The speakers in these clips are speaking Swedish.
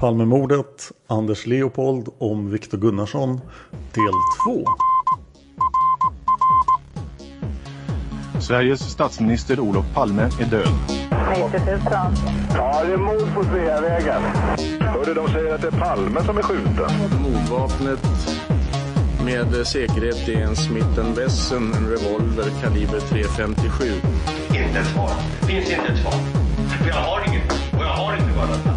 Palmemordet, Anders Leopold om Viktor Gunnarsson, del 2. Sveriges statsminister Olof Palme är död. 90 000. Ja, det är mord på Sveavägen. Hörde de säger att det är Palme som är skjuten. Mordvapnet med säkerhet är en Smith Wesson, en revolver kaliber .357. Inte ett svar. Det finns inte ett svar. För jag har inget och jag har inte varit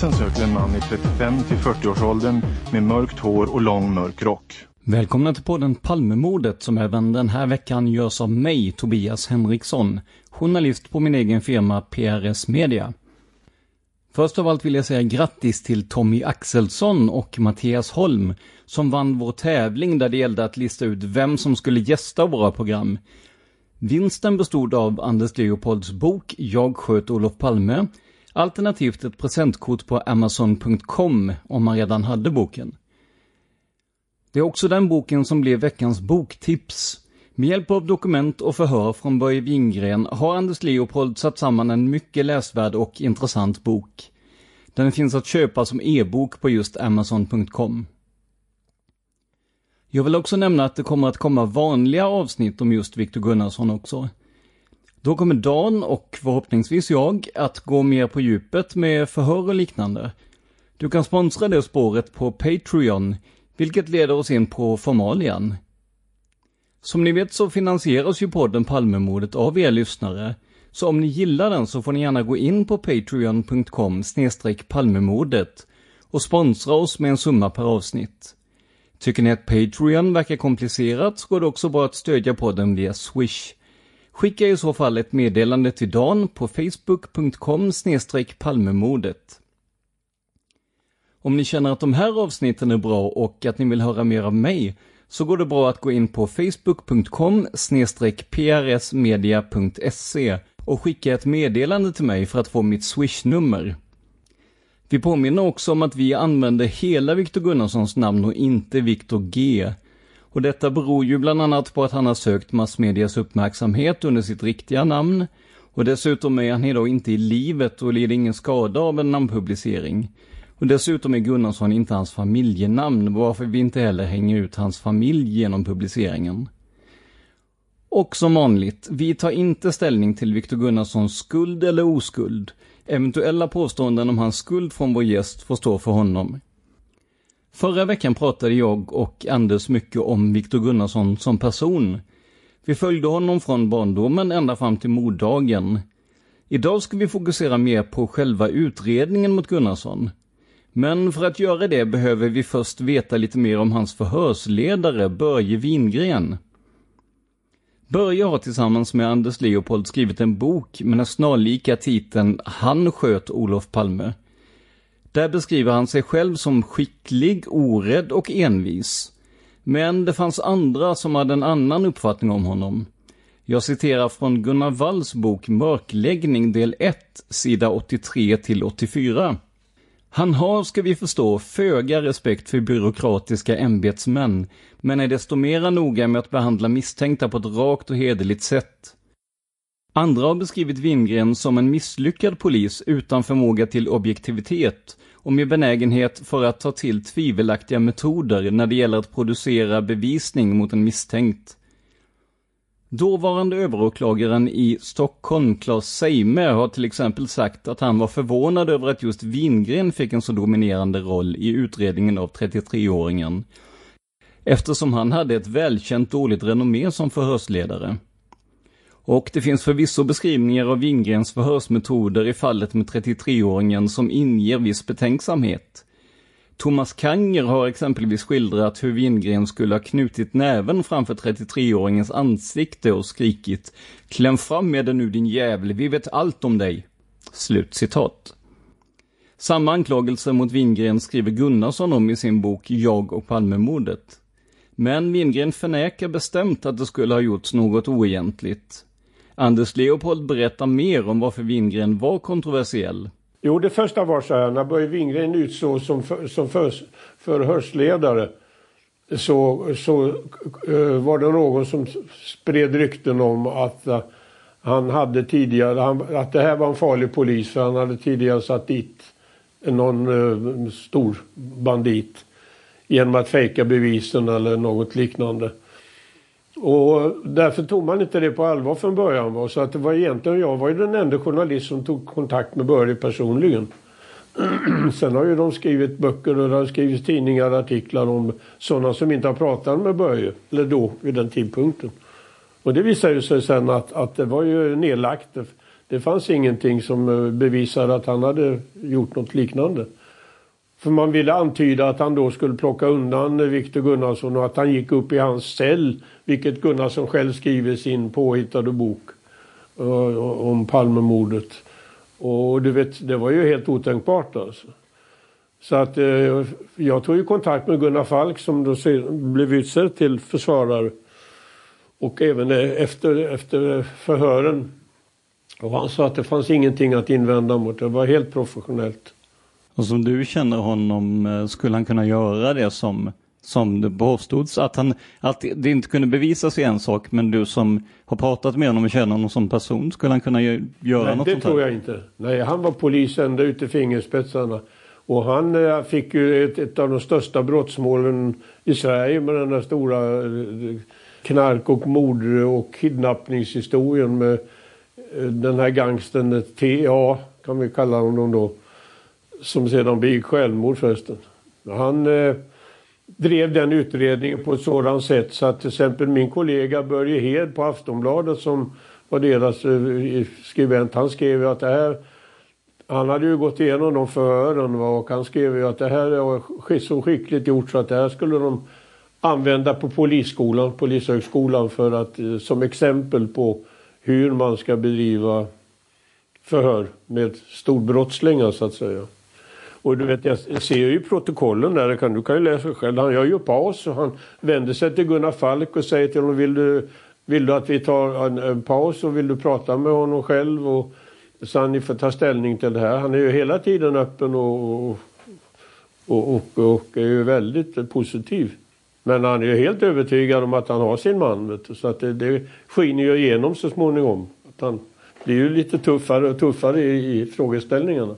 Polisen söker en man i 35 till 40-årsåldern med mörkt hår och lång mörk rock. Välkomna till podden Palmemordet som även den här veckan görs av mig, Tobias Henriksson, journalist på min egen firma PRS Media. Först av allt vill jag säga grattis till Tommy Axelsson och Mattias Holm som vann vår tävling där det gällde att lista ut vem som skulle gästa våra program. Vinsten bestod av Anders Leopolds bok Jag sköt Olof Palme, alternativt ett presentkort på Amazon.com om man redan hade boken. Det är också den boken som blev veckans boktips. Med hjälp av dokument och förhör från Börje Wingren har Anders Leopold satt samman en mycket läsvärd och intressant bok. Den finns att köpa som e-bok på just Amazon.com. Jag vill också nämna att det kommer att komma vanliga avsnitt om just Viktor Gunnarsson också. Då kommer Dan och förhoppningsvis jag att gå mer på djupet med förhör och liknande. Du kan sponsra det spåret på Patreon vilket leder oss in på formalian. Som ni vet så finansieras ju podden Palmemordet av er lyssnare. Så om ni gillar den så får ni gärna gå in på patreon.com palmemordet och sponsra oss med en summa per avsnitt. Tycker ni att Patreon verkar komplicerat så går det också bra att stödja podden via Swish. Skicka i så fall ett meddelande till Dan på facebook.com palmemordet. Om ni känner att de här avsnitten är bra och att ni vill höra mer av mig så går det bra att gå in på facebook.com prsmedia.se och skicka ett meddelande till mig för att få mitt swishnummer. Vi påminner också om att vi använder hela Viktor Gunnarssons namn och inte Viktor G. Och detta beror ju bland annat på att han har sökt massmedias uppmärksamhet under sitt riktiga namn och dessutom är han idag inte i livet och lider ingen skada av en namnpublicering. Och dessutom är Gunnarsson inte hans familjenamn, varför vi inte heller hänger ut hans familj genom publiceringen. Och som vanligt, vi tar inte ställning till Viktor Gunnarssons skuld eller oskuld. Eventuella påståenden om hans skuld från vår gäst får stå för honom. Förra veckan pratade jag och Anders mycket om Viktor Gunnarsson som person. Vi följde honom från barndomen ända fram till morddagen. Idag ska vi fokusera mer på själva utredningen mot Gunnarsson. Men för att göra det behöver vi först veta lite mer om hans förhörsledare Börje Wingren. Börje har tillsammans med Anders Leopold skrivit en bok med den snarlika titeln Han sköt Olof Palme. Där beskriver han sig själv som skicklig, orädd och envis. Men det fanns andra som hade en annan uppfattning om honom. Jag citerar från Gunnar Walls bok Mörkläggning del 1, sida 83 till 84. Han har, ska vi förstå, föga respekt för byråkratiska ämbetsmän, men är desto mera noga med att behandla misstänkta på ett rakt och hederligt sätt. Andra har beskrivit Wingren som en misslyckad polis utan förmåga till objektivitet och med benägenhet för att ta till tvivelaktiga metoder när det gäller att producera bevisning mot en misstänkt. Dåvarande överåklagaren i Stockholm, Claes Seime, har till exempel sagt att han var förvånad över att just Wingren fick en så dominerande roll i utredningen av 33-åringen. Eftersom han hade ett välkänt dåligt renommé som förhörsledare. Och det finns förvisso beskrivningar av Wingrens förhörsmetoder i fallet med 33-åringen som inger viss betänksamhet. Thomas Kanger har exempelvis skildrat hur Wingren skulle ha knutit näven framför 33-åringens ansikte och skrikit Kläm fram med den nu din jävel, vi vet allt om dig. Slut citat. Samma anklagelse mot Wingren skriver Gunnarsson om i sin bok Jag och Palmemordet. Men Wingren förnekar bestämt att det skulle ha gjorts något oegentligt. Anders Leopold berättar mer om varför Wingren var kontroversiell. Jo, det första var så här, när Börje Wingren utsågs som, för, som för, förhörsledare så, så uh, var det någon som spred rykten om att uh, han hade tidigare, han, att det här var en farlig polis för han hade tidigare satt dit någon uh, stor bandit genom att fejka bevisen eller något liknande. Och därför tog man inte det på allvar från början. Så att det var egentligen jag var ju den enda journalist som tog kontakt med Börje personligen. Sen har ju de skrivit böcker och det har skrivits tidningar och artiklar om sådana som inte har pratat med Börje. Eller då, vid den tidpunkten. Och det visade ju sig sen att, att det var ju nedlagt. Det fanns ingenting som eh, bevisade att han hade gjort något liknande. För man ville antyda att han då skulle plocka undan Viktor Gunnarsson och att han gick upp i hans cell. Vilket Gunnarsson själv skriver i sin påhittade bok uh, om Palmemordet. Och du vet, det var ju helt otänkbart alltså. Så att uh, jag tog ju kontakt med Gunnar Falk som då blev utsedd till försvarare. Och även eh, efter, efter förhören. Och han sa att det fanns ingenting att invända mot. Det var helt professionellt. Och som du känner honom, eh, skulle han kunna göra det som, som det påstods? Att, han, att det inte kunde bevisas i en sak, men du som har pratat med honom och känner honom som person, skulle han kunna göra Nej, något det sånt tror här? jag inte. Nej, han var polis ända ut i fingerspetsarna. Och han eh, fick ju ett, ett, av de största brottsmålen i Sverige med den där stora eh, knark och mord och kidnappningshistorien med den här gangsten TA, kan vi kalla honom då som sedan begick självmord förresten. Han eh, drev den utredningen på ett sådant sätt så att till exempel min kollega Börje Hed på Aftonbladet som var deras eh, skribent, han skrev ju att det här han hade ju gått igenom de förhören och han skrev ju att det här är så skickligt gjort så att det här skulle de använda på polisskolan, polishögskolan för att eh, som exempel på hur man ska bedriva förhör med storbrottslingar så att säga. Och du vet, jag ser ju protokollen där, du kan, du kan ju läsa själv, han gör ju paus och han vänder sig till Gunnar Falk och säger till honom, vill du, vill du att vi tar en, en paus och vill du prata med honom själv? Och, så han får ta ställning till det här. Han är ju hela tiden öppen och, och, och, och, och är ju väldigt positiv. Men han är ju helt övertygad om att han har sin man. Vet du. Så att det, det skiner ju igenom så småningom. Att han blir ju lite tuffare och tuffare i, i frågeställningarna.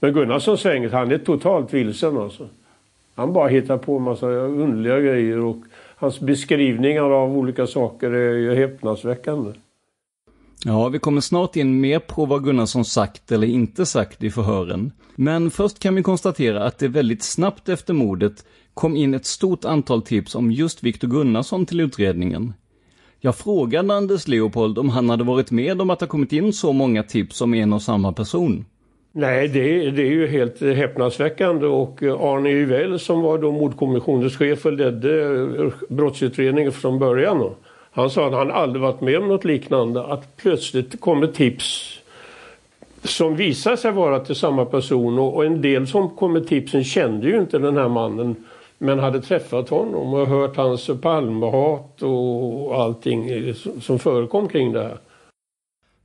Men Gunnarsson svänget, han är totalt vilsen alltså. Han bara hittar på en massa underliga grejer och hans beskrivningar av olika saker är ju häpnadsväckande. Ja, vi kommer snart in mer på vad Gunnarsson sagt eller inte sagt i förhören. Men först kan vi konstatera att det väldigt snabbt efter mordet kom in ett stort antal tips om just Viktor Gunnarsson till utredningen. Jag frågade Anders Leopold om han hade varit med om att det kommit in så många tips om en och samma person. Nej, det, det är ju helt häpnadsväckande och eh, Arne Yvel som var då mordkommissionens chef och ledde eh, brottsutredningen från början. Han sa att han aldrig varit med om något liknande. Att plötsligt kommer tips som visar sig vara till samma person och, en del som kom med tipsen kände ju inte den här mannen Men hade träffat honom och hört hans Palmehat och allting eh, som förekom kring det här.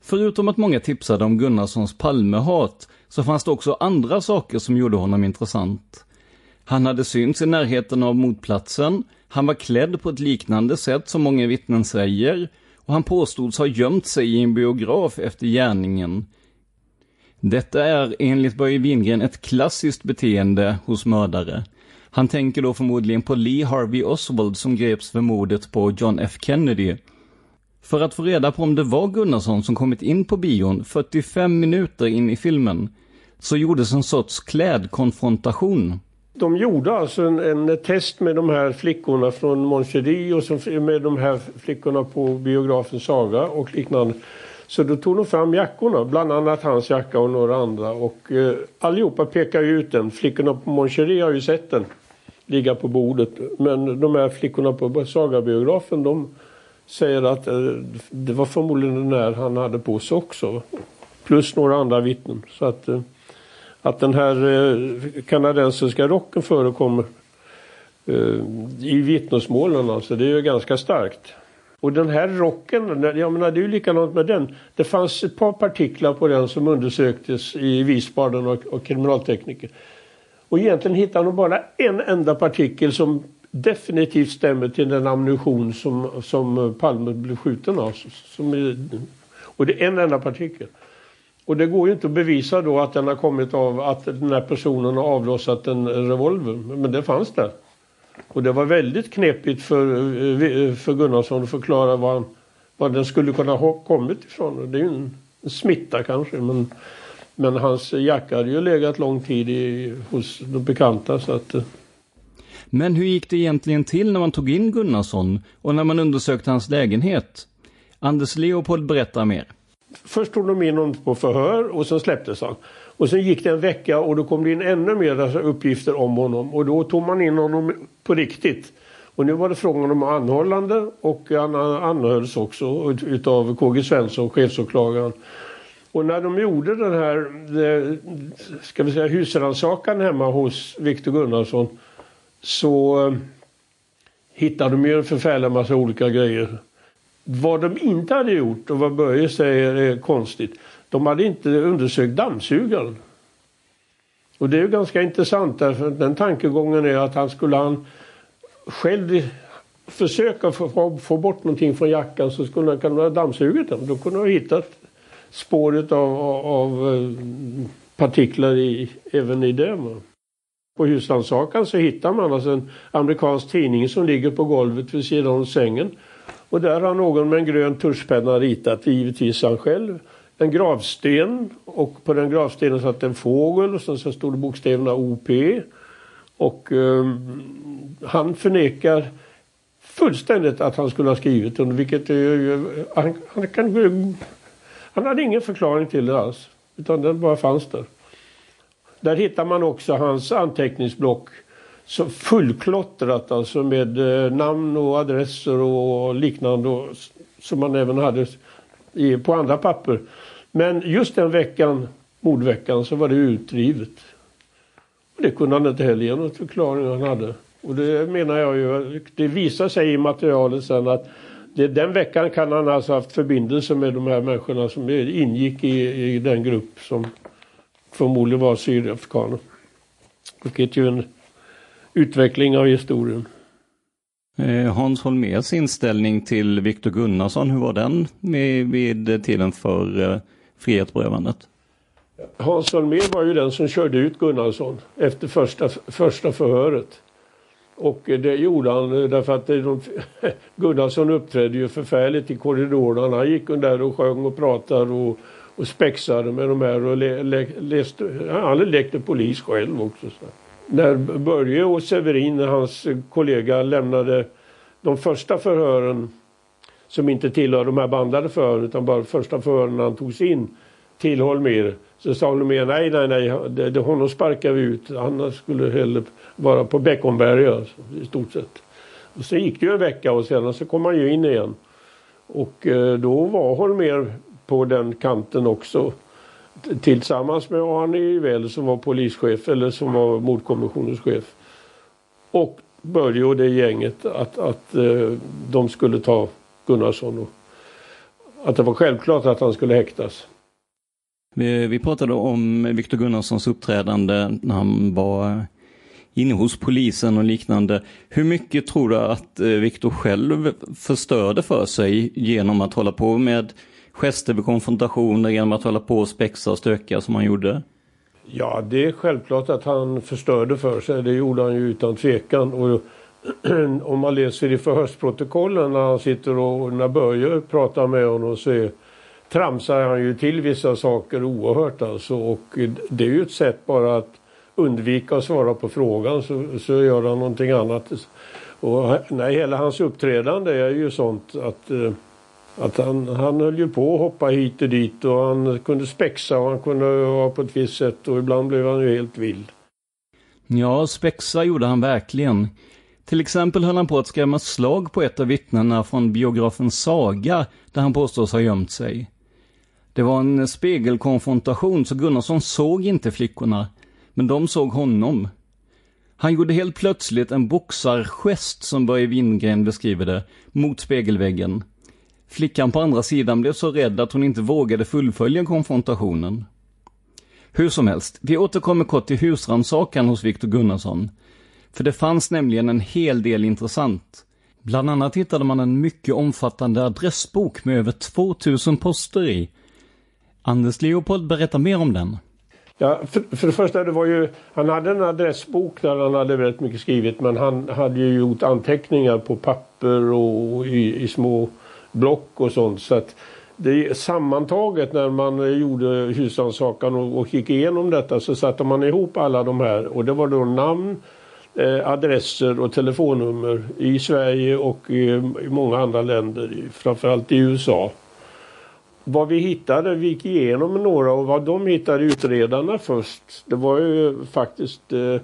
Förutom att många tipsade om Gunnarssons Palmehat så fanns det också andra saker som gjorde honom intressant. Han hade synts i närheten av motplatsen, han var klädd på ett liknande sätt som många vittnen säger och han påstods ha gömt sig i en biograf efter gärningen. Detta är enligt Börje Wingren ett klassiskt beteende hos mördare. Han tänker då förmodligen på Lee Harvey Oswald som greps för mordet på John F Kennedy. För att få reda på om det var Gunnarsson som kommit in på bion 45 minuter in i filmen, så gjordes en sorts klädkonfrontation. De gjorde alltså en, en, test med de här flickorna från Monchedy och så med de här flickorna på biografen Saga och liknande. Så då tog de fram jackorna, bland annat hans jacka och några andra och eh, allihopa pekar ut den. Flickorna på Moncheri har ju sett den ligga på bordet men de här flickorna på Saga-biografen de säger att eh, det var förmodligen den där han hade på sig också. Plus några andra vittnen. Så att eh, att den här eh, kanadensiska rocken förekommer eh, i vittnesmålen alltså, det är ju ganska starkt. Och den här rocken, jag menar det är ju likadant med den. Det fanns ett par partiklar på den som undersöktes i Wiesbaden och, och kriminaltekniker. Och egentligen hittade de bara en enda partikel som definitivt stämmer till den ammunition som, som Palme blev skjuten av. Som, och det är en enda partikel. Och det går ju inte att bevisa då att den har kommit av att den här personen har avlossat en revolver. Men det fanns där. Och det var väldigt knepigt för, eh, för Gunnarsson att förklara var, var den skulle kunna ha kommit ifrån. Det är ju en, en smitta kanske men, men hans jacka hade ju legat lång tid i, hos de bekanta så att eh. men hur gick det egentligen till när man tog in Gunnarsson och när man undersökte hans lägenhet? Anders Leopold berättar mer. Först tog de in honom på förhör och sen släpptes han. Och sen gick det en vecka och då kom det in ännu mer alltså, uppgifter om honom och då tog man in honom på riktigt. Och nu var det frågan om anhållande och han anhölls också utav KG Svensson, chefsåklagaren. Och när de gjorde den här, eh, ska vi säga husrannsakan hemma hos Viktor Gunnarsson så eh, hittade de ju en förfärlig massa olika grejer. Vad de inte hade gjort och vad Börje säger är konstigt. De hade inte undersökt dammsugaren. Och det är ju ganska intressant därför att den tankegången är att han skulle han själv försöka få, få bort någonting från jackan så skulle han kunna ha dammsugit den. Då kunde han ha hittat spåret av, av eh, partiklar i, även i det. På husrannsakan så hittar man alltså en amerikansk tidning som ligger på golvet vid sidan om sängen. Och där har någon med en grön tuschpenna ritat, givetvis han själv, en gravsten och på den gravstenen satt en fågel och sen så stod det bokstäverna OP. Och eh, han förnekar fullständigt att han skulle ha skrivit under. vilket är, han, han, kan, han hade ingen förklaring till det alls, utan den bara fanns där. Där hittar man också hans anteckningsblock så fullklottrat alltså med eh, namn och adresser och liknande och, som man även hade i, på andra papper. Men just den veckan, mordveckan, så var det utrivet. Och det kunde han inte heller ge någon förklaring han hade. Och det menar jag ju, det visar sig i materialet sen att det, den veckan kan han alltså haft förbindelse med de här människorna som ingick i, i den grupp som förmodligen var sydafrikaner. Vilket ju en utveckling av historien. Eh, Hans Holmers inställning till Viktor Gunnarsson, hur var den vid tiden för eh, frihetsberövandet? Hans Holmér var ju den som körde ut Gunnarsson efter första, första förhöret. Och det gjorde han därför att de, Gunnarsson uppträdde ju förfärligt i korridorerna. Han gick där och sjöng och pratade och, och spexade med de här och le, le, läste, han lekte polis själv också. Så när Börje och Severin, hans kollega, lämnade de första förhören som inte tillhör de här bandade förhören utan bara första förhören när han togs in till Holmer så sa Holmér nej, nej, nej, det, det, honom sparkar vi ut. Han skulle hellre vara på Beckomberga alltså, i stort sett. Och så gick det ju en vecka och sen så kom han ju in igen. Och eh, då var Holmer på den kanten också tillsammans med Arne Ivell som var polischef eller som var mordkommissionens chef. och Börje och det gänget att, att eh, de skulle ta Gunnarsson. Och att det var självklart att han skulle häktas. Vi, vi pratade om Viktor Gunnarssons uppträdande när han var eh, inne hos polisen och liknande. Hur mycket tror du att eh, Viktor själv förstörde för sig genom att hålla på med gester vid konfrontationer, genom att hålla på och spexa och stöka som han gjorde? Ja, det är självklart att han förstörde för sig. Det gjorde han ju utan tvekan. Och om man läser i förhörsprotokollen när han sitter och när Börje pratar med honom så är, tramsar han ju till vissa saker oerhört alltså. Och det är ju ett sätt bara att undvika att svara på frågan så, så gör han någonting annat. Och nej, hela hans uppträdande är ju sånt att, eh, att han, han höll ju på att hoppa hit och dit och han kunde spexa och han kunde vara på ett visst sätt och ibland blev han ju helt vild. Ja, spexa gjorde han verkligen. Till exempel höll han på att skrämma slag på ett av vittnena från biografen Saga, där han påstås ha gömt sig. Det var en spegelkonfrontation, så Gunnarsson såg inte flickorna, men de såg honom. Han gjorde helt plötsligt en boxargest, som Börje Wingren beskriver det, mot spegelväggen. Flickan på andra sidan blev så rädd att hon inte vågade fullfölja konfrontationen. Hur som helst, vi återkommer kort till husrannsakan hos Viktor Gunnarsson. För det fanns nämligen en hel del intressant. Bland annat hittade man en mycket omfattande adressbok med över 2000 poster i. Anders Leopold berättar mer om den. Ja, för, för det första, det var ju, han hade en adressbok där han hade väldigt mycket skrivit men han hade ju gjort anteckningar på papper och, och i, i, små block och sånt. Så att det, sammantaget när man gjorde husrannsakan och, och gick igenom detta så satte man ihop alla de här och det var då namn, eh, adresser och telefonnummer i Sverige och i, i många andra länder, framförallt i USA vad vi hittade, vi gick igenom några och vad de hittade utredarna först. Det var ju faktiskt eh,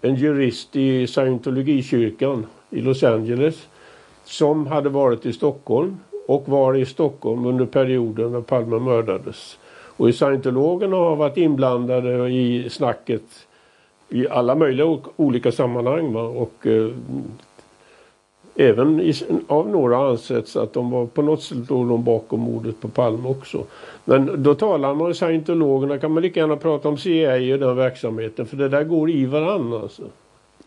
en jurist i scientologikyrkan i Los Angeles som hade varit i Stockholm och var i Stockholm under perioden när Palme mördades. Och scientologerna har varit inblandade i snacket i alla möjliga olika sammanhang. Och eh, även i, av några ansetts att de var på något sätt låg de bakom mordet på Palme också. Men då talar man om scientologerna kan man lika gärna prata om CIA och den verksamheten för det där går i varandra. Alltså.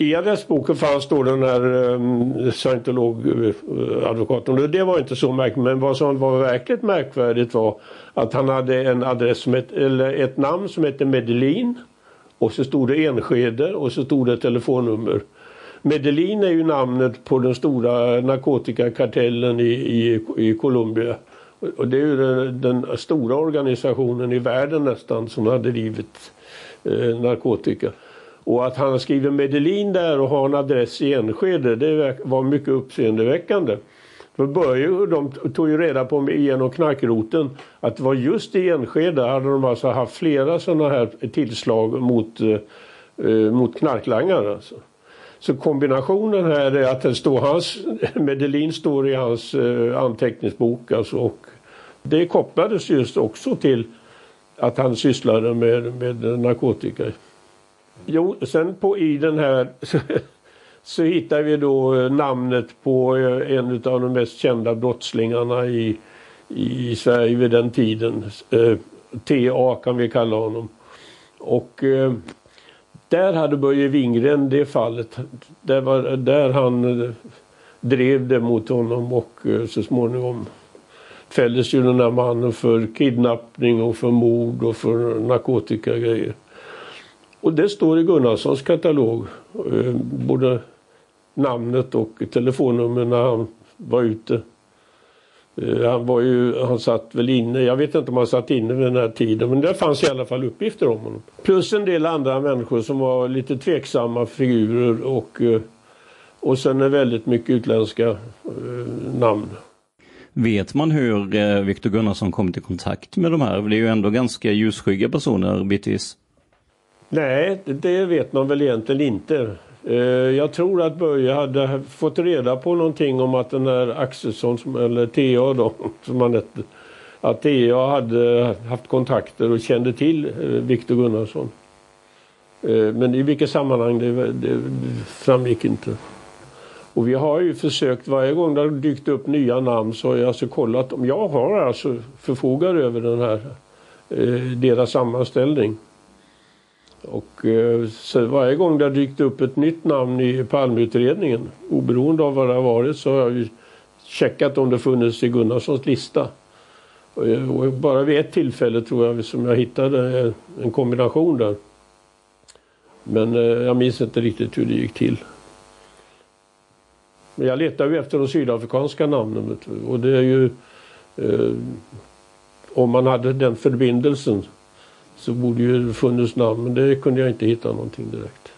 I adressboken fanns då den här um, scientologadvokaten och det var inte så märkligt men vad som var verkligt märkvärdigt var att han hade en adress som ett, eller ett namn som hette Medellin och så stod det Enskede och så stod det telefonnummer. Medellin är ju namnet på den stora narkotikakartellen i, i, i Colombia. Och det är ju den, den, stora organisationen i världen nästan som har drivit eh, narkotika. Och att han skriver Medellin där och har en adress i Enskede det var mycket uppseendeväckande. För Börje de tog ju reda på genom knarkroten att det var just i Enskede hade de alltså haft flera sådana här tillslag mot, eh, eh, mot knarklangare. Alltså. Så kombinationen här är att det står hans, Medellin står i hans eh, anteckningsbok alltså, och det kopplades just också till att han sysslade med, med narkotika. Jo, sen på i den här så, så hittar vi då eh, namnet på eh, en av de mest kända brottslingarna i, i Sverige vid den tiden. Eh, TA kan vi kalla honom. Och eh, där hade Börje Wingren det fallet. Det var där han eh, drev det mot honom och eh, så småningom fälldes ju den här mannen för kidnappning och för mord och för narkotikagrejer. Och det står i Gunnarssons katalog. Eh, både namnet och telefonnummer när han var ute. Eh, han var ju, han satt väl inne, jag vet inte om han satt inne vid den här tiden men det fanns i alla fall uppgifter om honom. Plus en del andra människor som var lite tveksamma figurer och, eh, och sen är väldigt mycket utländska namn. Vet man hur Viktor Gunnarsson kommit i kontakt med de här? Det är ju ändå ganska ljusskygga personer bitvis. Nej, det vet man väl egentligen inte. Eh, jag tror att Börje hade fått reda på någonting om att den här Axelsson, eller TA då, som han hette, att TA hade haft kontakter och kände till eh, Viktor Gunnarsson. Eh, men i vilket sammanhang det, det framgick inte. Och vi har ju försökt varje gång det har dykt upp nya namn så har jag alltså kollat om jag har alltså förfogar över den här deras sammanställning. Och eh, så varje gång det har dykt upp ett nytt namn i Palmeutredningen oberoende av vad det har varit så har jag checkat om det funnits i Gunnarssons lista. Och eh, bara vid ett tillfälle tror jag som jag hittade eh, en kombination där. Men jag minns inte riktigt hur det gick till. Men jag letar ju efter de sydafrikanska namnen. Och det är ju... Eh, om man hade den förbindelsen så borde ju funnits namn. Men det kunde jag inte hitta någonting direkt.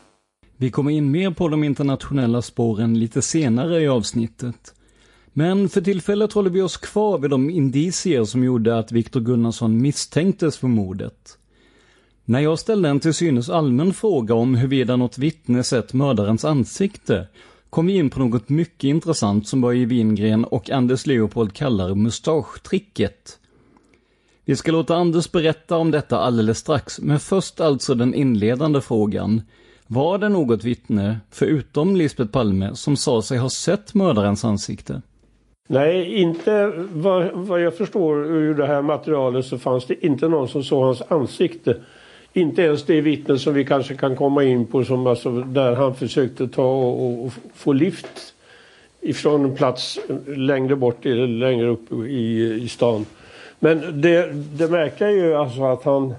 Vi kommer in mer på de internationella spåren lite senare i avsnittet. Men för tillfället håller vi oss kvar vid de indicier som gjorde att Viktor Gunnarsson misstänktes för mordet. När jag ställde en till synes allmän fråga om huruvida något vittne sett mördarens ansikte kom vi in på något mycket intressant som Börje Wingren och Anders Leopold kallar mustaschtricket. Vi ska låta Anders berätta om detta alldeles strax, men först alltså den inledande frågan. Var det något vittne, förutom Lisbeth Palme, som sa sig ha sett mördarens ansikte? Nej, inte vad, vad jag förstår ur det här materialet så fanns det inte någon som såg hans ansikte. Inte ens det vittne som vi kanske kan komma in på som alltså där han försökte ta och, och få lift ifrån en plats längre bort eller längre upp i, i stan. Men det, det märkliga är ju alltså att han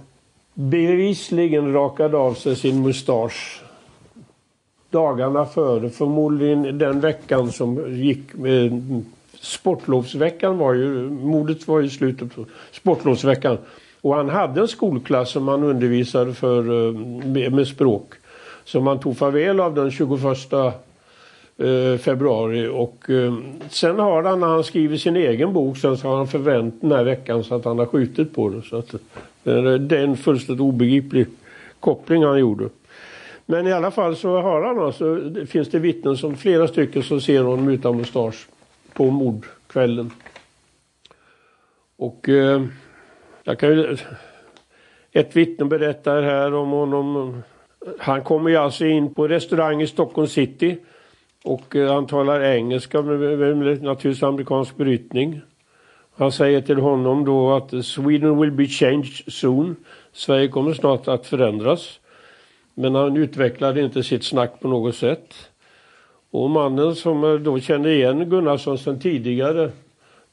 bevisligen rakade av sig sin mustasch dagarna före, förmodligen den veckan som gick med sportlovsveckan var ju, mordet var i slutet på sportlovsveckan. Och han hade en skolklass som han undervisade för eh, med, med språk. Som han tog farväl av den 21 eh, februari och eh, sen har han när han skriver sin egen bok sen så har han förvänt den här veckan så att han har skjutit på det. Så att eh, det är en fullständigt obegriplig koppling han gjorde. Men i alla fall så har han alltså, det finns det vittnen som flera stycken som ser honom utan mustasch på mordkvällen. Och eh, jag kan ju... Ett vittne berättar här om honom. Han kommer ju alltså in på restaurang i Stockholm city. Och eh, han talar engelska med, med naturligtvis amerikansk brytning. Han säger till honom då att Sweden will be changed soon. Sverige kommer snart att förändras. Men han utvecklade inte sitt snack på något sätt. Och mannen som eh, då kände igen Gunnarsson sedan tidigare,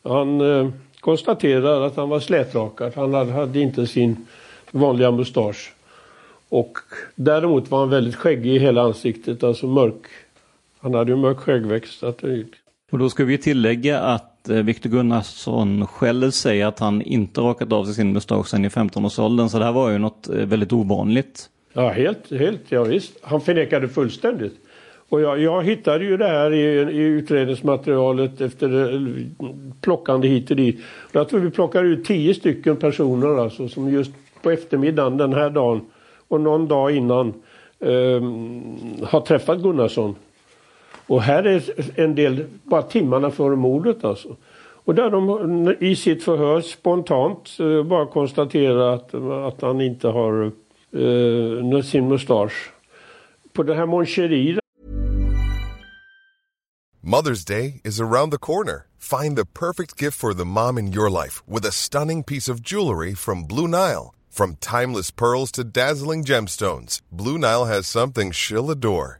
han eh, konstaterar att han var slätrakad. Han hade, hade inte sin vanliga mustasch. Och däremot var han väldigt skäggig i hela ansiktet, alltså mörk. Han hade ju mörk skäggväxt. Och då ska vi tillägga att eh, Viktor Gunnarsson själv säger att han inte rakat av sig sin mustasch sedan i 15-årsåldern, så det här var ju något eh, väldigt ovanligt. Ja, helt, helt, ja visst. Han förnekade fullständigt. Och jag, jag hittade ju det här i, i utredningsmaterialet efter eh, plockande hit och dit. Jag tror vi plockar ut tio stycken personer alltså som just på eftermiddagen den här dagen och någon dag innan eh, har träffat Gunnarsson. Och här är en del, bara timmarna före mordet alltså. Och där de i sitt förhör spontant eh, bara konstaterar att, att han inte har eh, sin mustasch. På det här Mon Mother's Day is around the corner. Find the perfect gift for the mom in your life with a stunning piece of jewelry from Blue Nile. From timeless pearls to dazzling gemstones, Blue Nile has something she'll adore.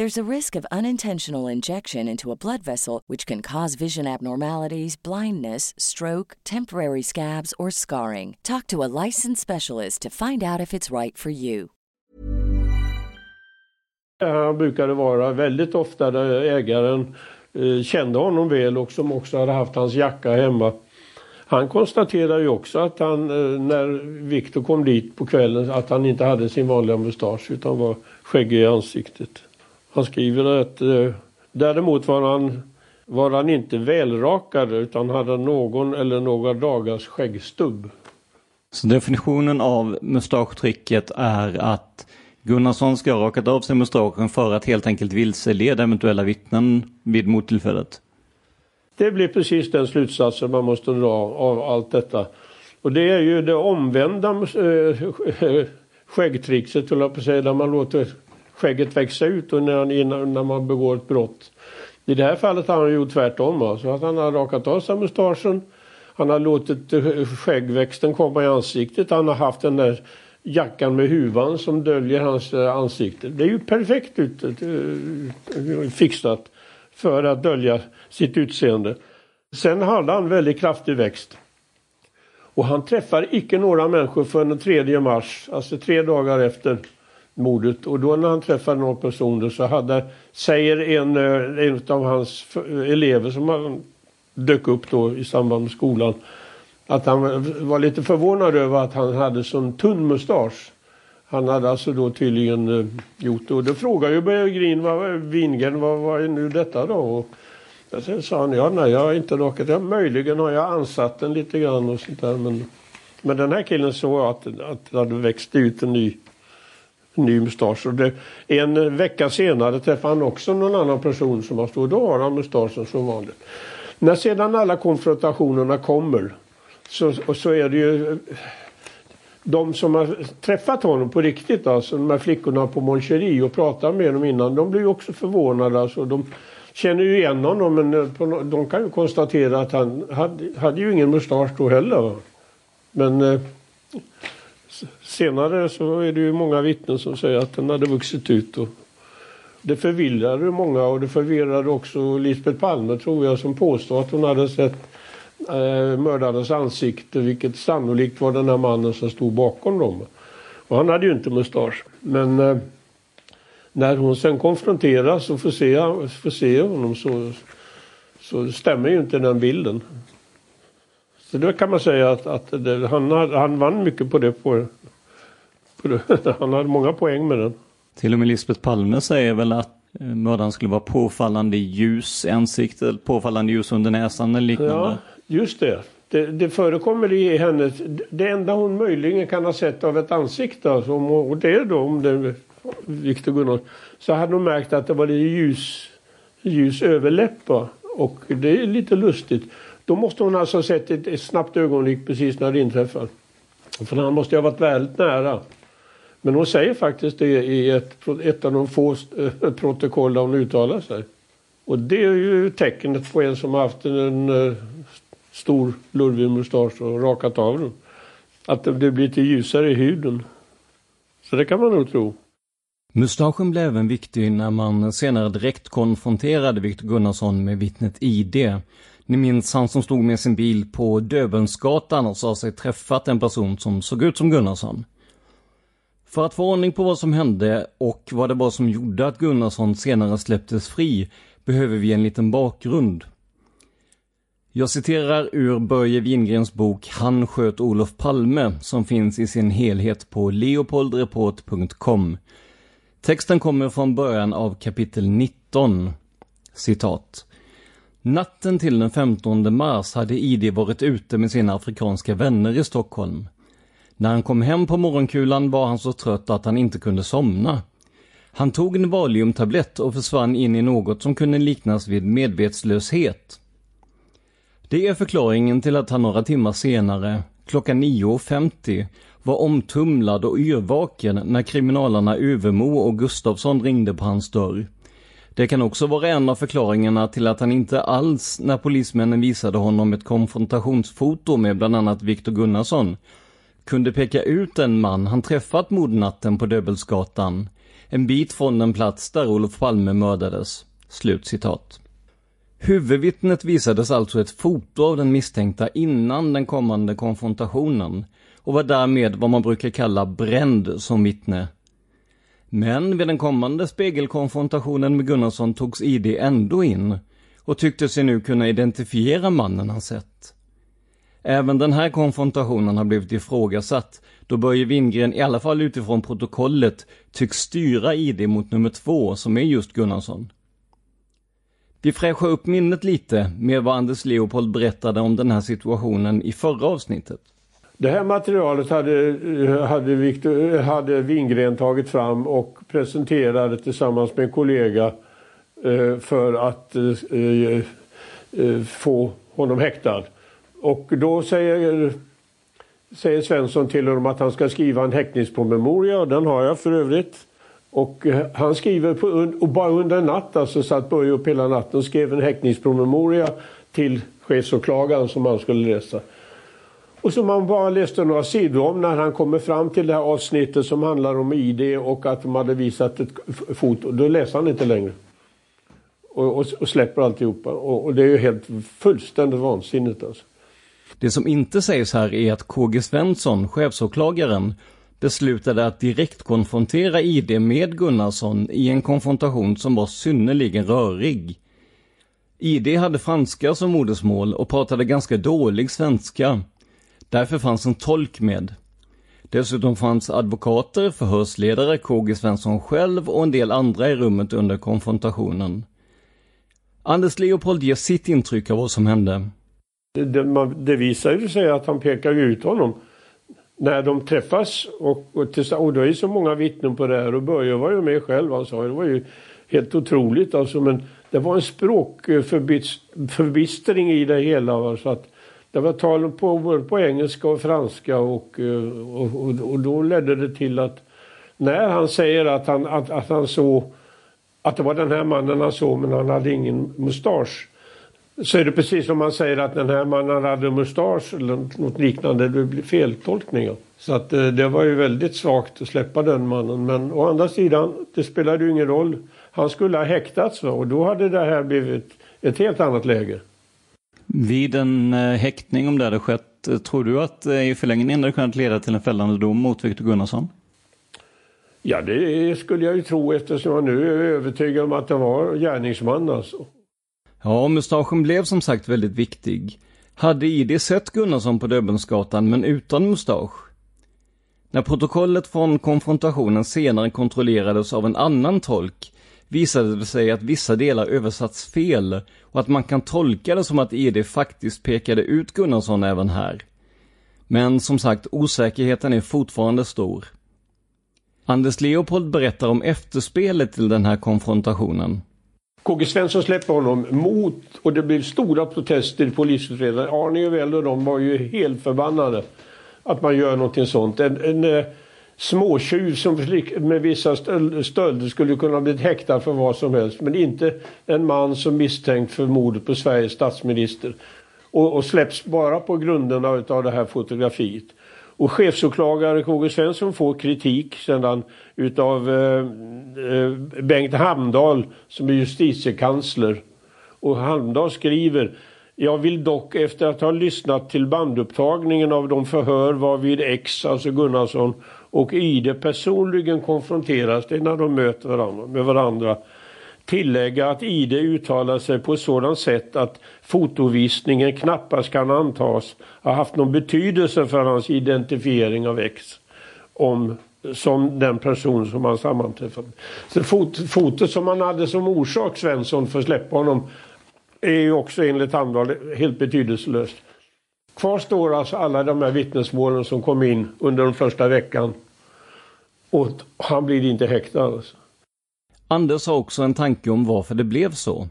There's a risk of unintentional injection into a blood vessel, which can cause vision abnormalities, blindness, stroke, temporary scabs, or scarring. Talk to a licensed specialist to find out if it's right for you. Eh, han brukade vara väldigt ofta där ägaren eh, kände honom väl och som också hade haft hans jacka hemma. Han konstaterade ju också att han, eh, när Viktor kom dit på kvällen, att han inte hade sin vanliga mustasch utan var skäggig i ansiktet. Han skriver att eh, däremot var han, var han inte välrakad utan hade någon eller några dagars skäggstubb. Så definitionen av mustaschtricket är att Gunnarsson ska ha rakat av sig mustaschen för att helt enkelt vilseleda eventuella vittnen vid mordtillfället. Det blir precis den slutsatsen man måste dra av allt detta. Och det är ju det omvända äh, skäggtrixet, höll jag på att säga, där man låter skägget växa ut och när, innan, när man begår ett brott. I det här fallet har han gjort tvärtom. Alltså att han har rakat av sig mustaschen. Han har låtit eh, skäggväxten komma i ansiktet. Han har haft den där jackan med huvan som döljer hans eh, ansikte. Det är ju perfekt ut, eh, fixat för att dölja sitt utseende. Sen hade han väldigt kraftig växt. Och han träffar icke några människor förrän den 3 mars, alltså tre dagar efter mordet. Och då när han träffade någon person så hade, säger en, eh, en av hans elever som han dök upp då i samband med skolan, att han var lite förvånad över att han hade sån tunn mustasch. Han hade alltså då tydligen eh, gjort det. Och då frågade ju Green vad, Wingren, vad, vad är nu detta då? Och sen sa han, ja nej jag har inte rakat ja, Möjligen har jag ansatt den lite grann och sånt där. Men, men den här killen såg att, att det hade växt ut en ny, ny mustasch. Och det, en vecka senare träffade han också någon annan person som har stått. Då har han mustaschen som vanligt. När sedan alla konfrontationerna kommer så, och så är det ju de som har träffat honom på riktigt, alltså de här flickorna på Moncherie och pratat med honom innan, de blir ju också förvånade. Alltså, de känner ju igen honom men eh, de kan ju konstatera att han hade, hade ju ingen mustasch då heller. Men eh, senare så är det ju många vittnen som säger att den hade vuxit ut. Och det förvirrade många och det förvirrade också Lisbeth Palme tror jag som påstår att hon hade sett eh, mördarens ansikte vilket sannolikt var den här mannen som stod bakom dem. Och han hade ju inte mustasch. Men eh, när hon sen konfronteras och får se, får se honom så, så stämmer ju inte den bilden. Så då kan man säga att, att det, han, han vann mycket på det. På, på det. Han hade många poäng med den. Till och med Lisbeth Palme säger väl att eh, mördaren skulle vara påfallande ljus i ansiktet, påfallande ljus under näsan eller liknande. Ja, Just det. Det, det förekommer i hennes... Det enda hon möjligen kan ha sett av ett ansikte, alltså, och det då om det Viktor Gunnar, så hade hon märkt att det var lite ljus, ljus överläppar. Och det är lite lustigt. Då måste hon alltså ha sett ett, ett snabbt ögonblick precis när det inträffar. För han måste ha varit väldigt nära. Men hon säger faktiskt det i ett, ett av de få eh, protokoll där hon uttalar sig. Och det är ju tecknet på en som har haft en, en eh, stor lurvig mustasch och rakat av den. Att det blir lite ljusare i huden. Så det kan man nog tro. Mustaschen blev även viktig när man senare direkt konfronterade Viktor Gunnarsson med vittnet ID. Ni minns han som stod med sin bil på Döbelnsgatan och sa sig träffat en person som såg ut som Gunnarsson. För att få ordning på vad som hände och vad det var som gjorde att Gunnarsson senare släpptes fri behöver vi en liten bakgrund. Jag citerar ur Börje Wingrens bok Han sköt Olof Palme som finns i sin helhet på leopoldreport.com. Texten kommer från början av kapitel 19. Citat. Natten till den 15 mars hade ID varit ute med sina afrikanska vänner i Stockholm. När han kom hem på morgonkulan var han så trött att han inte kunde somna. Han tog en valiumtablett och försvann in i något som kunde liknas vid medvetslöshet. Det är förklaringen till att han några timmar senare, klockan 9.50, var omtumlad och yrvaken när kriminalarna Övermo och Gustafsson ringde på hans dörr. Det kan också vara en av förklaringarna till att han inte alls, när polismännen visade honom ett konfrontationsfoto med bland annat Viktor Gunnarsson, kunde peka ut den man han träffat mordnatten på Döbelsgatan, en bit från den plats där Olof Palme mördades. Slut citat. Huvudvittnet visades alltså ett foto av den misstänkta innan den kommande konfrontationen och var därmed vad man brukar kalla bränd som vittne. Men vid den kommande spegelkonfrontationen med Gunnarsson togs ID ändå in och tyckte sig nu kunna identifiera mannen han sett. Även den här konfrontationen har blivit ifrågasatt då Börje Wingren i alla fall utifrån protokollet, tycks styra ID mot nummer två som är just Gunnarsson. Vi fräschar upp minnet lite med vad Anders Leopold berättade om den här situationen i förra avsnittet. Det här materialet hade, hade, Victor, hade Wingren tagit fram och presenterade tillsammans med en kollega eh, för att eh, eh, få honom häktad. Och då säger, säger Svensson till honom att han ska skriva en häktningspromemoria och den har jag för övrigt. Och eh, han skriver på, och bara under en natt, alltså satt Börje upp hela natten och skrev en häktningspromemoria till chefsåklagaren som han skulle läsa. Och som man bara läste några sidor om när han kommer fram till det här avsnittet som handlar om ID och att de hade visat ett foto. Då läser han inte längre. Och, och, och släpper alltihopa. Och, och det är ju helt fullständigt vansinnigt alltså. Det som inte sägs här är att KG Svensson, chefsåklagaren, beslutade att direkt konfrontera ID med Gunnarsson i en konfrontation som var synnerligen rörig. ID hade franska som modersmål och pratade ganska dålig svenska. Därför fanns en tolk med. Dessutom fanns advokater, förhörsledare, KG Svensson själv och en del andra i rummet under konfrontationen. Anders Leopold ger sitt intryck av vad som hände. Det, det, man, det visar ju sig att han pekar ut honom när de träffas och, och, till, och det är så många vittnen på det här och Börje var ju med själv han sa det var ju helt otroligt alltså men det var en språkförbistring eh, i det hela va, så att det var tal på både på engelska och franska och, eh, och, och, och, då ledde det till att när han säger att han, att, att han såg att det var den här mannen han såg men han hade ingen mustasch. Så är det precis som man säger att den här mannen hade mustasch eller något liknande. Det blir feltolkningar. Så att eh, det var ju väldigt svagt att släppa den mannen. Men å andra sidan, det spelade ju ingen roll. Han skulle ha häktats och då hade det här blivit ett helt annat läge. Vid en eh, häktning, om det hade skett, eh, tror du att i förlängningen hade kunnat leda till en fällande dom mot Viktor Gunnarsson? Ja, det skulle jag ju tro eftersom jag nu är övertygad om att det var gärningsman alltså. Ja, mustaschen blev som sagt väldigt viktig. Hade ID sett Gunnarsson på Döbelnsgatan men utan mustasch? När protokollet från konfrontationen senare kontrollerades av en annan tolk visade det sig att vissa delar översatts fel och att man kan tolka det som att ID faktiskt pekade ut Gunnarsson även här. Men som sagt, osäkerheten är fortfarande stor. Anders Leopold berättar om efterspelet till den här konfrontationen. KG Svensson släpper honom mot och det blev stora protester i polisutredningen. Arne Övell och de var ju helt förbannade att man gör någonting sånt. En, en eh, småtjuv som med vissa stölder skulle kunna bli häktad för vad som helst men inte en man som misstänkt för mordet på Sveriges statsminister. Och, och släpps bara på grunderna utav det här fotografiet. Och chefsåklagare KG Svensson får kritik sedan utav eh, eh, Bengt Hamdahl som är justitiekansler. Och Hamdahl skriver jag vill dock efter att ha lyssnat till bandupptagningen av de förhör varvid X, alltså Gunnarsson, och Ide personligen konfronteras, det är när de möter varandra, med varandra, tillägga att ID uttalar sig på ett sådant sätt att fotovisningen knappast kan antas ha haft någon betydelse för hans identifiering av X om, som den person som han sammanträffade Så fot, fotot som han hade som orsak, Svensson, för att släppa honom är ju också enligt Hamdahl helt betydelselöst. Kvar står alltså alla de här vittnesmålen som kom in under den första veckan. Och han blir inte häktad. Alltså. Anders har också en tanke om varför det blev så.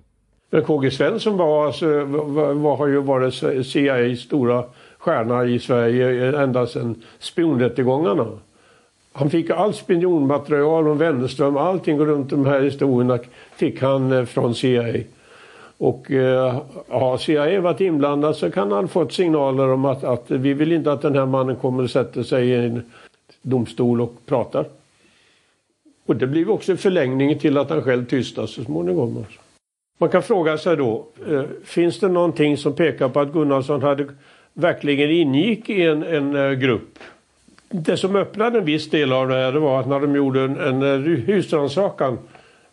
Men KG Svensson var, alltså, var, var, har ju varit CIAs stora stjärna i Sverige ända sedan spionrättegångarna. Han fick allt spionmaterial om Wennerström, allting runt de här historierna fick han eh, från CIA. Och eh, har CIA varit inblandad så kan han fått signaler om att, att vi vill inte att den här mannen kommer och sätter sig i en domstol och pratar. Och det blir också förlängningen till att han själv tystas så småningom. Man kan fråga sig då, eh, finns det någonting som pekar på att Gunnarsson hade verkligen ingick i en, en uh, grupp? Det som öppnade en viss del av det här det var att när de gjorde en, en uh, husrannsakan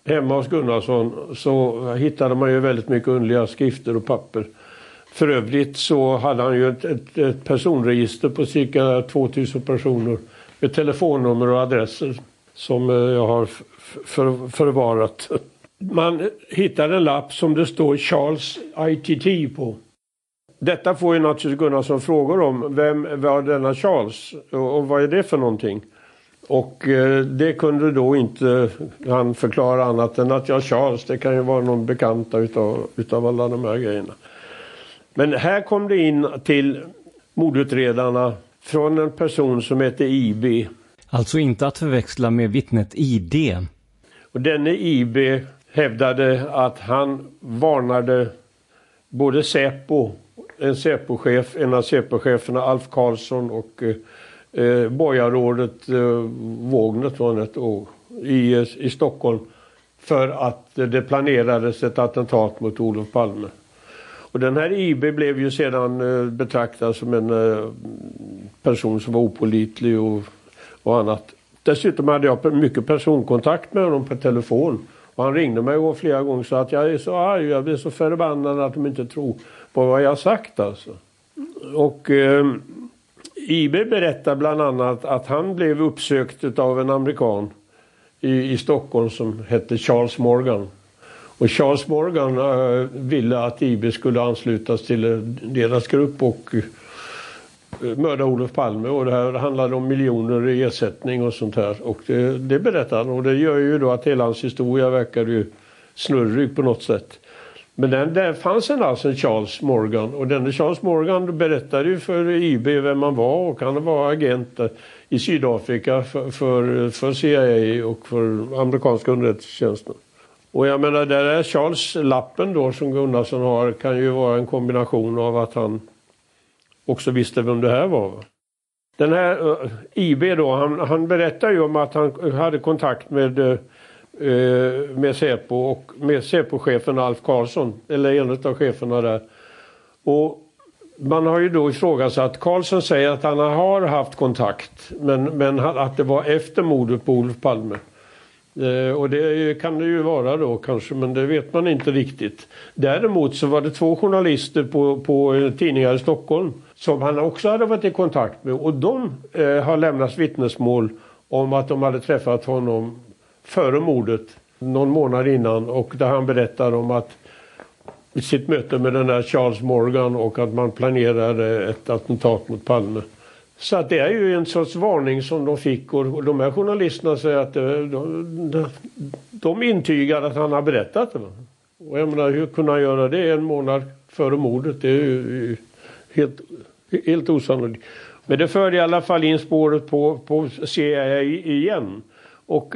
hemma hos Gunnarsson så hittade man ju väldigt mycket underliga skrifter och papper. För övrigt så hade han ju ett, ett, ett personregister på cirka 2000 personer med telefonnummer och adresser som eh, jag har för, förvarat. Man hittade en lapp som det står Charles ITT på. Detta får ju naturligtvis Gunnarsson frågor om. Vem var denna Charles och vad är det för någonting? Och eh, det kunde då inte han förklara annat än att ja, Charles, det kan ju vara någon bekanta utav, utav alla de här grejerna. Men här kom det in till mordutredarna från en person som heter IB. Alltså inte att förväxla med vittnet ID. Och denne IB hävdade att han varnade både Säpo, en Säpo-chef, en av Säpo-cheferna Alf Karlsson och eh, borgarrådet eh, Vågnet var det, oh, i, i Stockholm för att det planerades ett attentat mot Olof Palme. Och den här IB blev ju sedan eh, betraktad som en eh, person som var opolitlig och, och annat. Dessutom hade jag mycket personkontakt med honom på telefon. Och han ringde mig flera gånger och sa att jag är så arg, jag blir så förbannad att de inte tror på vad jag sagt alltså. Och eh, IB berättar bland annat att han blev uppsökt av en amerikan i, i Stockholm som hette Charles Morgan. Och Charles Morgan uh, ville att IB skulle anslutas till eh, deras grupp och uh, mörda Olof Palme och det här handlade om miljoner i ersättning och sånt här. Och det, det berättar han och det gör ju då att hela hans historia verkar ju snurrig på något sätt. Men den, där fanns en alltså Charles Morgan och denne Charles Morgan berättade ju för IB vem han var och han var agent i Sydafrika för, för, för CIA och för amerikanska underrättelsetjänsten. Och jag menar där är Charles-lappen då som Gunnarsson har kan ju vara en kombination av att han också visste vem det här var. Den här eh, uh, IB då, han, han berättar ju om att han hade kontakt med uh, Eh, med Säpo och med Säpo-chefen Alf Karlsson, eller en av cheferna där. Och man har ju då ifrågasatt, Karlsson säger att han har haft kontakt men, men att det var efter mordet på Olof Palme. Eh, och det kan det ju vara då kanske, men det vet man inte riktigt. Däremot så var det två journalister på, på eh, tidningar i Stockholm som han också hade varit i kontakt med och de eh, har lämnat vittnesmål om att de hade träffat honom före mordet, någon månad innan och där han berättar om att sitt möte med den här Charles Morgan och att man planerade eh, ett attentat mot Palme. Så att det är ju en sorts varning som de fick och de här journalisterna säger att eh, de, de, de intygar att han har berättat det. Och jag menar, hur kunde han göra det en månad före mordet? Det är ju helt, helt osannolikt. Men det förde i alla fall in spåret på, på CIA igen. Och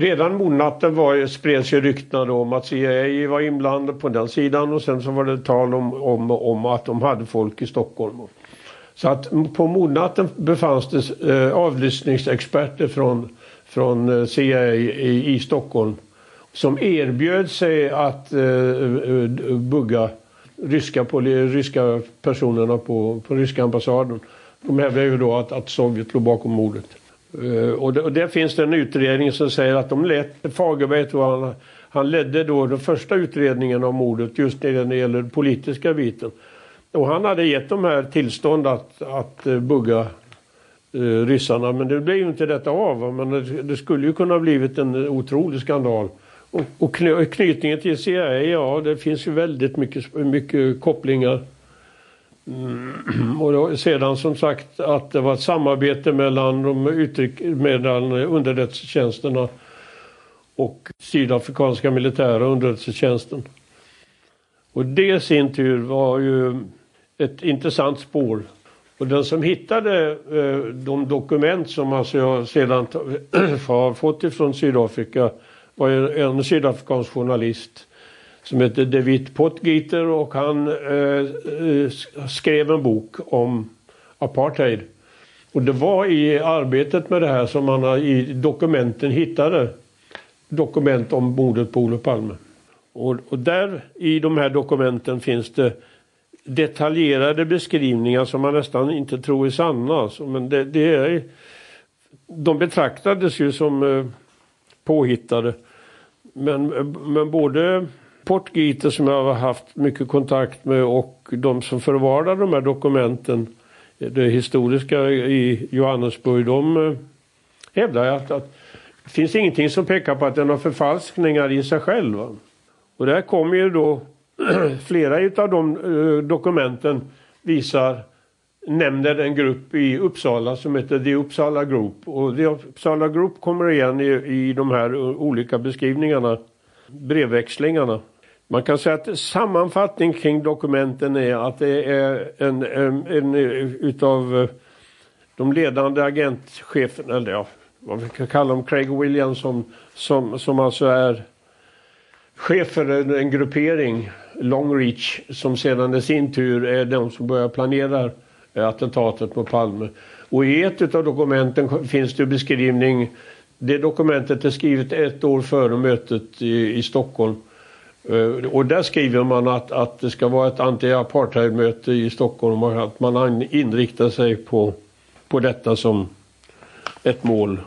Redan mordnatten var, spreds ju ryktena om att CIA var inblandad på den sidan och sen så var det tal om, om, om att de hade folk i Stockholm. Så att på mordnatten befanns det eh, avlyssningsexperter från, från eh, CIA i, i Stockholm som erbjöd sig att eh, eh bugga ryska, ryska personerna på, på ryska ambassaden. De hävdade ju då att, att Sovjet låg bakom mordet. Eh, och, det, och där finns det en utredning som säger att de lät Fagerberg, han, han ledde då den första utredningen om mordet just när det gäller den politiska biten. Och han hade gett de här tillstånd att, att eh, bugga eh, ryssarna men det blev ju inte detta av. Men det, det skulle ju kunna blivit en otrolig skandal. Och, och knytningen till CIA, ja det finns ju väldigt mycket, mycket kopplingar. Mm. Och då, sedan som sagt att det var ett samarbete mellan, de uttryck, mellan underrättelsetjänsterna och sydafrikanska militära underrättelsetjänsten. Och det i sin tur var ju ett intressant spår. Och den som hittade eh, de dokument som alltså jag sedan har fått ifrån Sydafrika var en sydafrikansk journalist som heter David Potgieter och han eh, eh, skrev en bok om apartheid. Och det var i arbetet med det här som man i dokumenten hittade dokument om mordet på Olof Palme. Och, och, där i de här dokumenten finns det detaljerade beskrivningar som man nästan inte tror är sanna. Alltså, men det, det är, de betraktades ju som eh, påhittade. Men, eh, men både Portgite som jag har haft mycket kontakt med och de som förvarar de här dokumenten, det historiska i Johannesburg, de eh, hävdar att, att det finns ingenting som pekar på att den har förfalskningar i sig själv. Och där kommer ju då flera av de eh, dokumenten visar nämner en grupp i Uppsala som heter The Uppsala Group. Och The Uppsala Group kommer igen i, i de här eh, olika beskrivningarna, brevväxlingarna. Man kan säga att sammanfattning kring dokumenten är att det är en, en, en utav eh, de ledande agentcheferna, eller ja, vad vi kan kalla dem, Craig Williams som, som, som alltså är chef för en, en gruppering, Longreach, som sedan i sin tur är de som börjar planera eh, attentatet mot Palme. Och i ett av dokumenten finns det beskrivning, det dokumentet är skrivet ett år före mötet i, i Stockholm. Uh, och där skriver man att, att det ska vara ett anti-apartheidmöte i Stockholm och att man inriktar sig på, på detta som ett mål.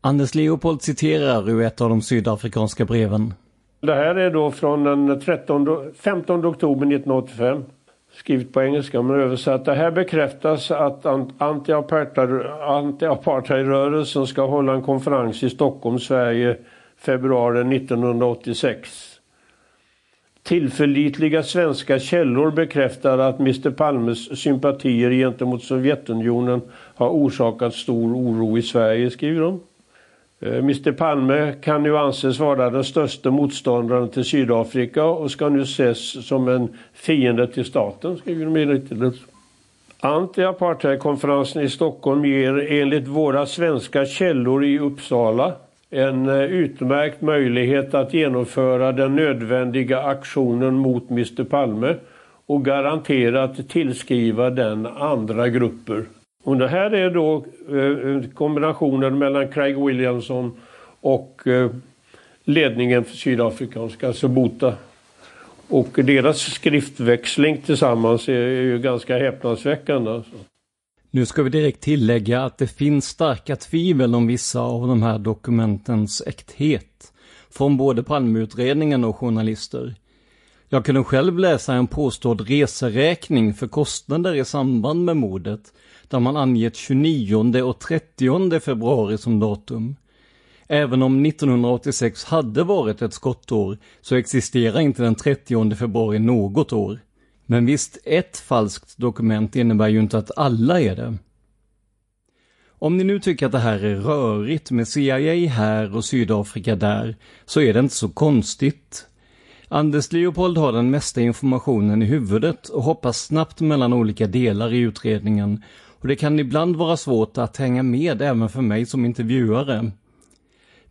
Anders Leopold citerar ur ett av de sydafrikanska breven. Det här är då från den 13, 15 oktober 1985. Skrivet på engelska men översatt. Det här bekräftas att anti-apartheidrörelsen ska hålla en konferens i Stockholm, Sverige, februari 1986. Tillförlitliga svenska källor bekräftar att Mr Palmes sympatier gentemot Sovjetunionen har orsakat stor oro i Sverige, skriver de. Eh, Mr Palme kan nu anses vara den största motståndaren till Sydafrika och ska nu ses som en fiende till staten, skriver de i Anti-apartheidkonferensen i Stockholm ger enligt våra svenska källor i Uppsala en eh, utmärkt möjlighet att genomföra den nödvändiga aktionen mot Mr Palme och garanterat tillskriva den andra grupper. Och det här är då eh, eh, kombinationen mellan Craig Williamson och ledningen för sydafrikanska Sobota. Och deras skriftväxling tillsammans är ju ganska häpnadsväckande. Alltså. Nu ska vi direkt tillägga att det finns starka tvivel om vissa av de här dokumentens äkthet. Från både Palmeutredningen och journalister. Jag kunde själv läsa en påstådd reseräkning för kostnader i samband med mordet, där man angett 29 och 30 februari som datum. Även om 1986 hade varit ett skottår så existerar inte den 30 februari något år. Men visst, ett falskt dokument innebär ju inte att alla är det. Om ni nu tycker att det här är rörigt med CIA här och Sydafrika där, så är det inte så konstigt. Anders Leopold har den mesta informationen i huvudet och hoppar snabbt mellan olika delar i utredningen och det kan ibland vara svårt att hänga med även för mig som intervjuare.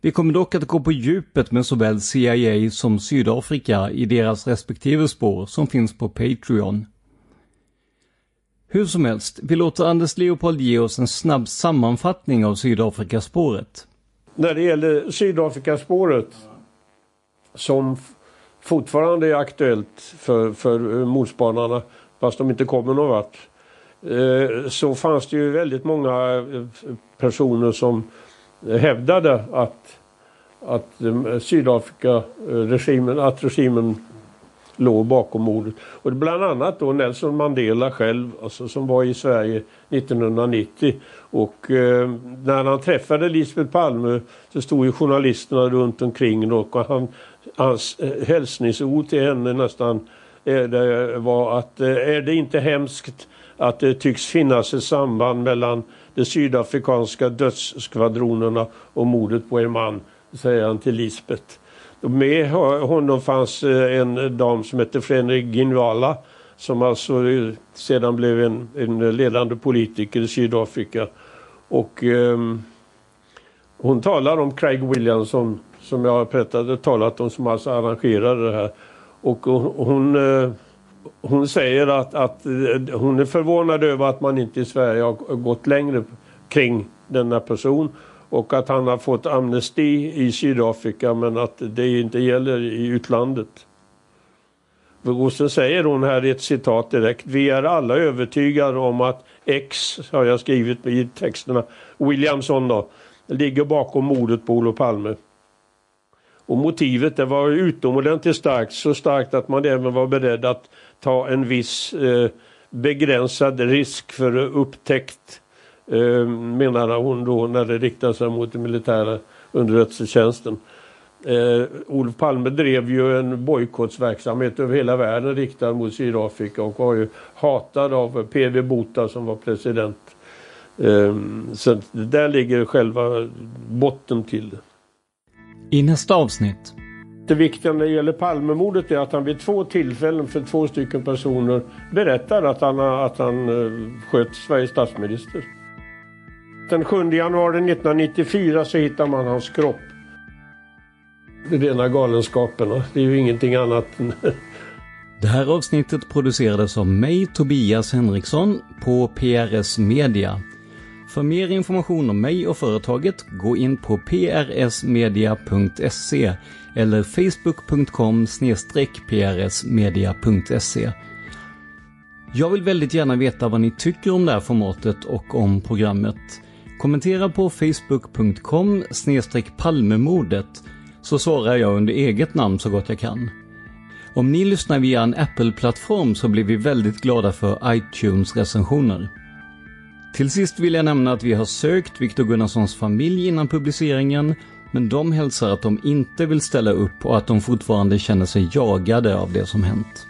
Vi kommer dock att gå på djupet med såväl CIA som Sydafrika i deras respektive spår som finns på Patreon. Hur som helst, vi låter Anders Leopold ge oss en snabb sammanfattning av Sydafrikaspåret. När det gäller Sydafrikaspåret som fortfarande är aktuellt för, för eh, mordspanarna fast de inte kommer någon vart. Eh, så fanns det ju väldigt många eh, personer som hävdade att, att eh, Sydafrika-regimen, eh, att regimen låg bakom mordet. Och bland annat då Nelson Mandela själv, alltså, som var i Sverige 1990. Och eh, när han träffade Lisbeth Palme så stod ju journalisterna runt omkring och han, hans eh, hälsningsord till henne nästan eh, det var att eh, är det inte hemskt att det tycks finnas ett samband mellan de sydafrikanska dödsskvadronerna och mordet på er man, säger han till Lisbeth. Med honom fanns eh, en dam som hette Fredrik Ginwala som alltså eh, sedan blev en, en ledande politiker i Sydafrika. Och eh, hon talar om Craig Williamson som jag har talat om som alltså arrangerade det här. Och hon, eh, hon säger att, att eh, hon är förvånad över att man inte i Sverige har gått längre kring denna person och att han har fått amnesti i Sydafrika men att det inte gäller i utlandet. Och så säger hon här i ett citat direkt. Vi är alla övertygade om att X, har jag skrivit i texterna, Williamson då, ligger bakom mordet på Olof Palme. Och motivet det var utomordentligt starkt, så starkt att man även var beredd att ta en viss eh, begränsad risk för upptäckt eh, menade hon då när det riktade sig mot den militära underrättelsetjänsten. Eh, Olof Palme drev ju en bojkottsverksamhet över hela världen riktad mot Sydafrika och var ju hatad av PV Botha som var president. Eh, så där ligger själva botten till det. I nästa avsnitt. Det viktiga när det gäller Palmemordet är att han vid två tillfällen för två stycken personer berättar att han, att han eh, sköt Sveriges statsminister. Den 7 januari 1994 så hittar man hans kropp. Det är rena galenskaperna. Det är ju ingenting annat. Det här avsnittet producerades av mig, Tobias Henriksson, på PRS Media. För mer information om mig och företaget, gå in på prsmedia.se eller facebook.com prsmedia.se. Jag vill väldigt gärna veta vad ni tycker om det här formatet och om programmet. Kommentera på facebook.com palmemordet så svarar jag under eget namn så gott jag kan. Om ni lyssnar via en Apple-plattform så blir vi väldigt glada för iTunes-recensioner. Till sist vill jag nämna att vi har sökt Viktor Gunnarssons familj innan publiceringen, men de hälsar att de inte vill ställa upp och att de fortfarande känner sig jagade av det som hänt.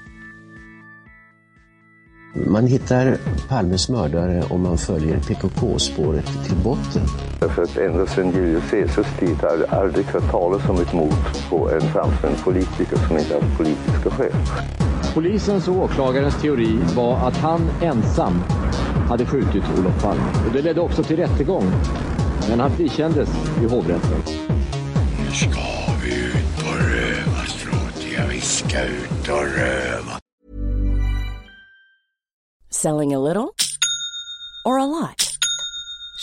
Man hittar Palmes mördare om man följer PKK-spåret till botten. För att ända sedan Julius Caesars tid har det aldrig hört talas om ett mord på en framstående politiker som inte haft politiska skäl. Polisens och åklagarens teori var att han ensam hade skjutit Olof Palme. Och det ledde också till rättegång. Men han frikändes i hovrätten. Nu ska vi ut och röva, Stråtiga. Vi ska ut och röva. Selling a little or a lot?